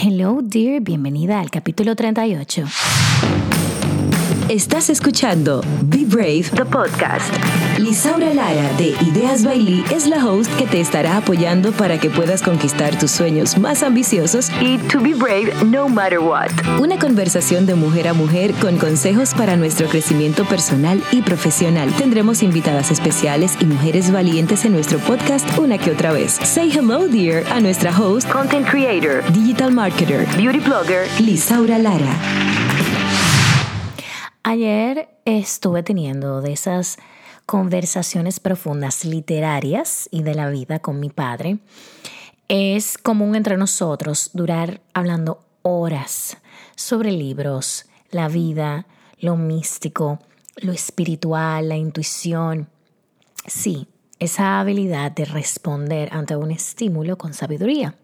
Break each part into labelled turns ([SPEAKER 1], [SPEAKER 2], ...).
[SPEAKER 1] Hello, dear, bienvenida al capítulo 38.
[SPEAKER 2] Estás escuchando Be Brave, the podcast. Lisaura Lara de Ideas Bailey es la host que te estará apoyando para que puedas conquistar tus sueños más ambiciosos y to be brave no matter what. Una conversación de mujer a mujer con consejos para nuestro crecimiento personal y profesional. Tendremos invitadas especiales y mujeres valientes en nuestro podcast una que otra vez. Say hello, dear, a nuestra host, content creator, digital marketer, beauty blogger, Lisaura Lara.
[SPEAKER 1] Ayer estuve teniendo de esas conversaciones profundas literarias y de la vida con mi padre. Es común entre nosotros durar hablando horas sobre libros, la vida, lo místico, lo espiritual, la intuición. Sí, esa habilidad de responder ante un estímulo con sabiduría.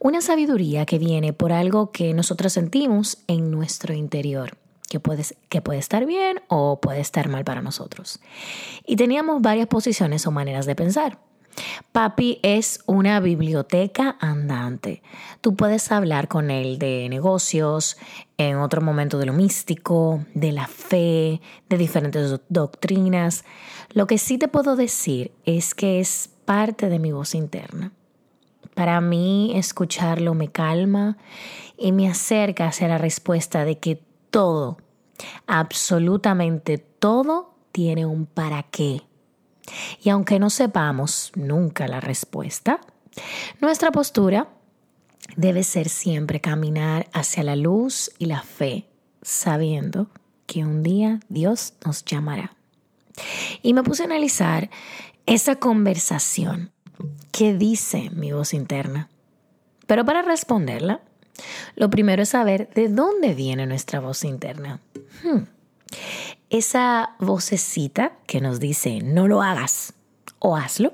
[SPEAKER 1] Una sabiduría que viene por algo que nosotros sentimos en nuestro interior que puede, que puede estar bien o puede estar mal para nosotros. Y teníamos varias posiciones o maneras de pensar. Papi es una biblioteca andante. Tú puedes hablar con él de negocios, en otro momento de lo místico, de la fe, de diferentes doctrinas. Lo que sí te puedo decir es que es parte de mi voz interna. Para mí escucharlo me calma y me acerca hacia la respuesta de que todo, absolutamente todo tiene un para qué. Y aunque no sepamos nunca la respuesta, nuestra postura debe ser siempre caminar hacia la luz y la fe, sabiendo que un día Dios nos llamará. Y me puse a analizar esa conversación que dice mi voz interna. Pero para responderla, lo primero es saber de dónde viene nuestra voz interna. Hmm. Esa vocecita que nos dice no lo hagas o hazlo.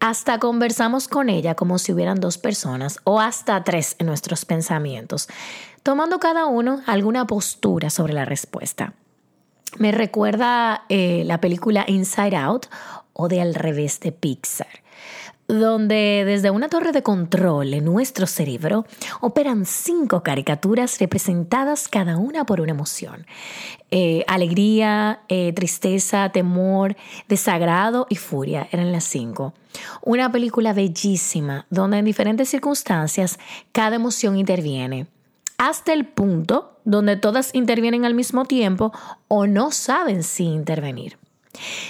[SPEAKER 1] Hasta conversamos con ella como si hubieran dos personas o hasta tres en nuestros pensamientos, tomando cada uno alguna postura sobre la respuesta. Me recuerda eh, la película Inside Out o de Al revés de Pixar donde desde una torre de control en nuestro cerebro operan cinco caricaturas representadas cada una por una emoción. Eh, alegría, eh, tristeza, temor, desagrado y furia eran las cinco. Una película bellísima donde en diferentes circunstancias cada emoción interviene hasta el punto donde todas intervienen al mismo tiempo o no saben si intervenir.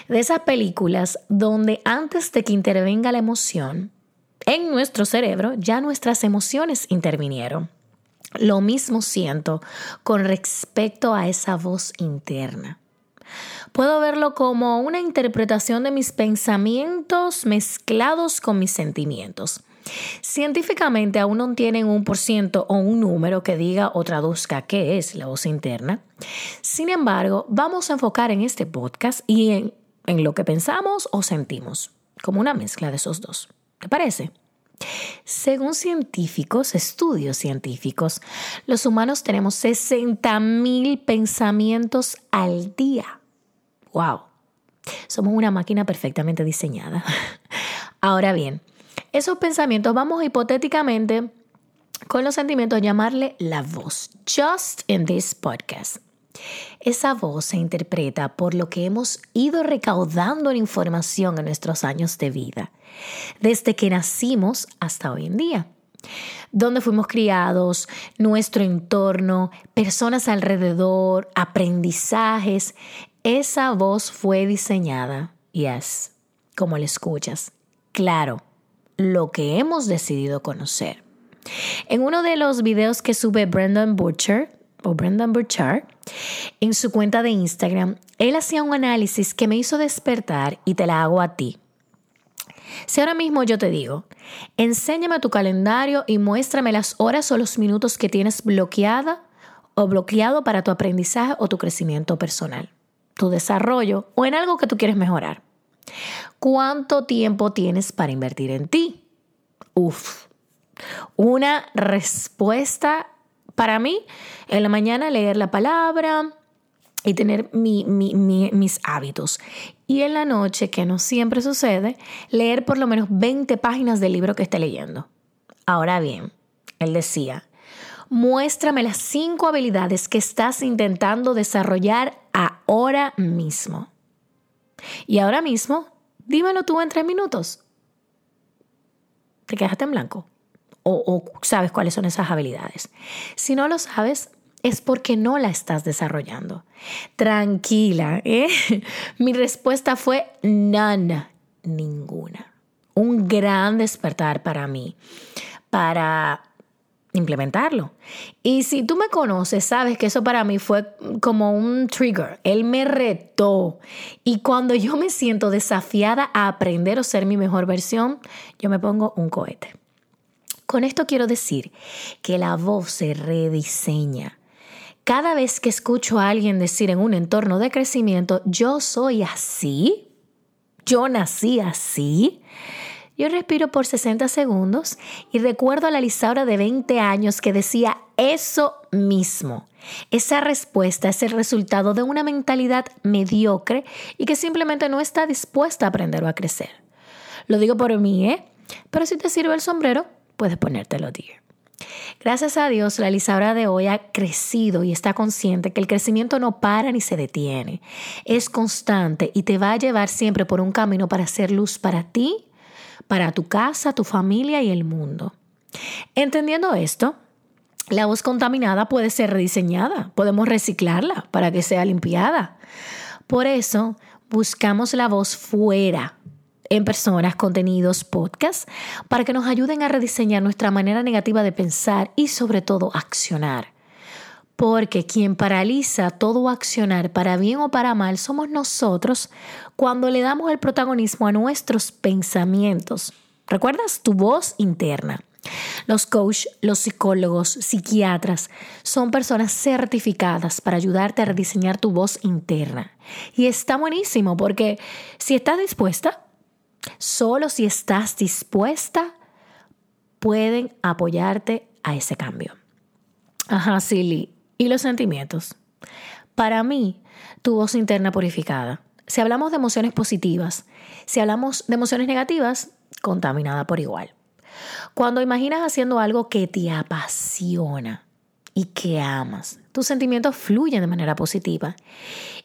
[SPEAKER 1] De esas películas donde antes de que intervenga la emoción, en nuestro cerebro ya nuestras emociones intervinieron. Lo mismo siento con respecto a esa voz interna. Puedo verlo como una interpretación de mis pensamientos mezclados con mis sentimientos. Científicamente aún no tienen un por ciento o un número que diga o traduzca qué es la voz interna. Sin embargo, vamos a enfocar en este podcast y en, en lo que pensamos o sentimos, como una mezcla de esos dos. ¿Te parece? Según científicos, estudios científicos, los humanos tenemos 60 mil pensamientos al día. ¡Wow! Somos una máquina perfectamente diseñada. Ahora bien, esos pensamientos vamos hipotéticamente con los sentimientos llamarle la voz. Just in this podcast. Esa voz se interpreta por lo que hemos ido recaudando en información en nuestros años de vida, desde que nacimos hasta hoy en día. Donde fuimos criados, nuestro entorno, personas alrededor, aprendizajes, esa voz fue diseñada, yes, como la escuchas, claro, lo que hemos decidido conocer. En uno de los videos que sube Brendan Butcher, o Brendan Butcher, en su cuenta de Instagram, él hacía un análisis que me hizo despertar y te la hago a ti. Si ahora mismo yo te digo, enséñame tu calendario y muéstrame las horas o los minutos que tienes bloqueada o bloqueado para tu aprendizaje o tu crecimiento personal, tu desarrollo o en algo que tú quieres mejorar. ¿Cuánto tiempo tienes para invertir en ti? Uf. Una respuesta para mí, en la mañana leer la palabra y tener mis hábitos. Y en la noche, que no siempre sucede, leer por lo menos 20 páginas del libro que esté leyendo. Ahora bien, Él decía, muéstrame las cinco habilidades que estás intentando desarrollar ahora mismo. Y ahora mismo, dímelo tú en tres minutos. Te quedaste en blanco. O, o, sabes cuáles son esas habilidades. Si no lo sabes, es porque no la estás desarrollando. Tranquila, ¿eh? Mi respuesta fue none, ninguna. Un gran despertar para mí, para implementarlo. Y si tú me conoces, sabes que eso para mí fue como un trigger. Él me retó. Y cuando yo me siento desafiada a aprender o ser mi mejor versión, yo me pongo un cohete. Con esto quiero decir que la voz se rediseña. Cada vez que escucho a alguien decir en un entorno de crecimiento, yo soy así, yo nací así, yo respiro por 60 segundos y recuerdo a la Lisaura de 20 años que decía eso mismo. Esa respuesta es el resultado de una mentalidad mediocre y que simplemente no está dispuesta a aprender o a crecer. Lo digo por mí, ¿eh? Pero si te sirve el sombrero, puedes ponértelo, dear. Gracias a Dios, la Lisaura de hoy ha crecido y está consciente que el crecimiento no para ni se detiene. Es constante y te va a llevar siempre por un camino para hacer luz para ti para tu casa, tu familia y el mundo. Entendiendo esto, la voz contaminada puede ser rediseñada, podemos reciclarla para que sea limpiada. Por eso, buscamos la voz fuera en personas, contenidos, podcasts, para que nos ayuden a rediseñar nuestra manera negativa de pensar y sobre todo accionar. Porque quien paraliza todo accionar para bien o para mal somos nosotros cuando le damos el protagonismo a nuestros pensamientos. ¿Recuerdas tu voz interna? Los coaches, los psicólogos, psiquiatras son personas certificadas para ayudarte a rediseñar tu voz interna. Y está buenísimo porque si estás dispuesta, solo si estás dispuesta, pueden apoyarte a ese cambio. Ajá, Silly. ¿Y los sentimientos? Para mí, tu voz interna purificada. Si hablamos de emociones positivas, si hablamos de emociones negativas, contaminada por igual. Cuando imaginas haciendo algo que te apasiona y que amas, tus sentimientos fluyen de manera positiva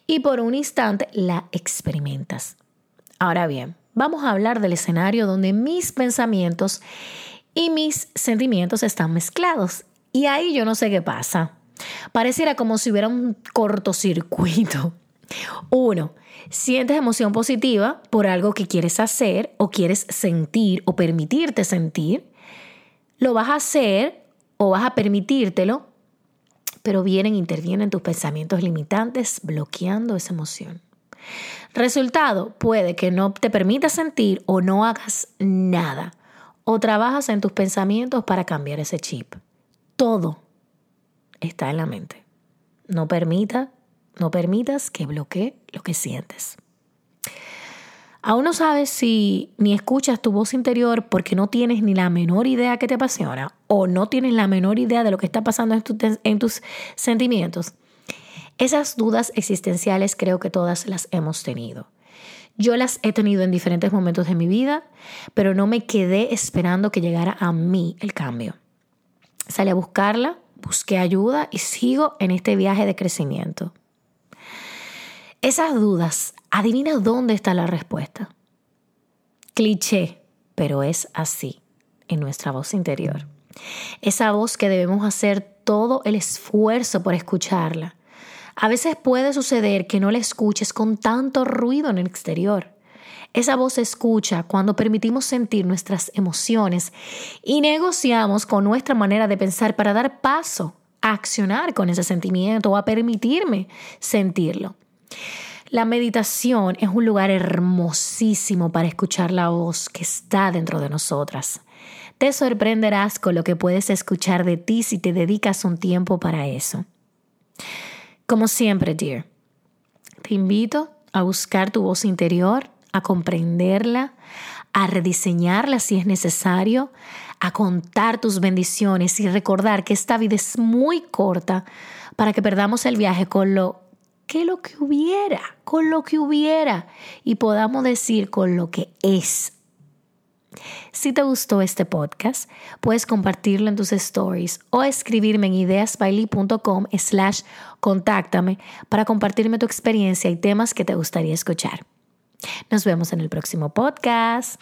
[SPEAKER 1] y por un instante la experimentas. Ahora bien, vamos a hablar del escenario donde mis pensamientos y mis sentimientos están mezclados. Y ahí yo no sé qué pasa. Pareciera como si hubiera un cortocircuito. Uno, sientes emoción positiva por algo que quieres hacer o quieres sentir o permitirte sentir. Lo vas a hacer o vas a permitírtelo, pero vienen, intervienen tus pensamientos limitantes bloqueando esa emoción. Resultado, puede que no te permitas sentir o no hagas nada o trabajas en tus pensamientos para cambiar ese chip. Todo está en la mente. No permita, no permitas que bloquee lo que sientes. Aún no sabes si ni escuchas tu voz interior porque no tienes ni la menor idea que te apasiona o no tienes la menor idea de lo que está pasando en, en tus sentimientos. Esas dudas existenciales creo que todas las hemos tenido. Yo las he tenido en diferentes momentos de mi vida, pero no me quedé esperando que llegara a mí el cambio. Salí a buscarla, busqué ayuda y sigo en este viaje de crecimiento. Esas dudas, adivina dónde está la respuesta. Cliché, pero es así en nuestra voz interior. Esa voz que debemos hacer todo el esfuerzo por escucharla. A veces puede suceder que no la escuches con tanto ruido en el exterior. Esa voz se escucha cuando permitimos sentir nuestras emociones y negociamos con nuestra manera de pensar para dar paso a accionar con ese sentimiento o a permitirme sentirlo. La meditación es un lugar hermosísimo para escuchar la voz que está dentro de nosotras. Te sorprenderás con lo que puedes escuchar de ti si te dedicas un tiempo para eso. Como siempre, dear, te invito a buscar tu voz interior a comprenderla, a rediseñarla si es necesario, a contar tus bendiciones y recordar que esta vida es muy corta para que perdamos el viaje con lo que lo que hubiera, con lo que hubiera y podamos decir con lo que es. Si te gustó este podcast, puedes compartirlo en tus stories o escribirme en ideasbailey.com slash contáctame para compartirme tu experiencia y temas que te gustaría escuchar. Nos vemos en el próximo podcast.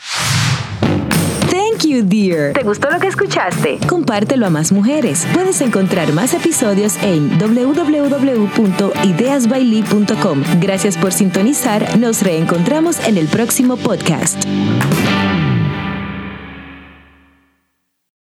[SPEAKER 2] Thank you, dear. ¿Te gustó lo que escuchaste? Compártelo a más mujeres. Puedes encontrar más episodios en www.ideasbailey.com. Gracias por sintonizar. Nos reencontramos en el próximo podcast.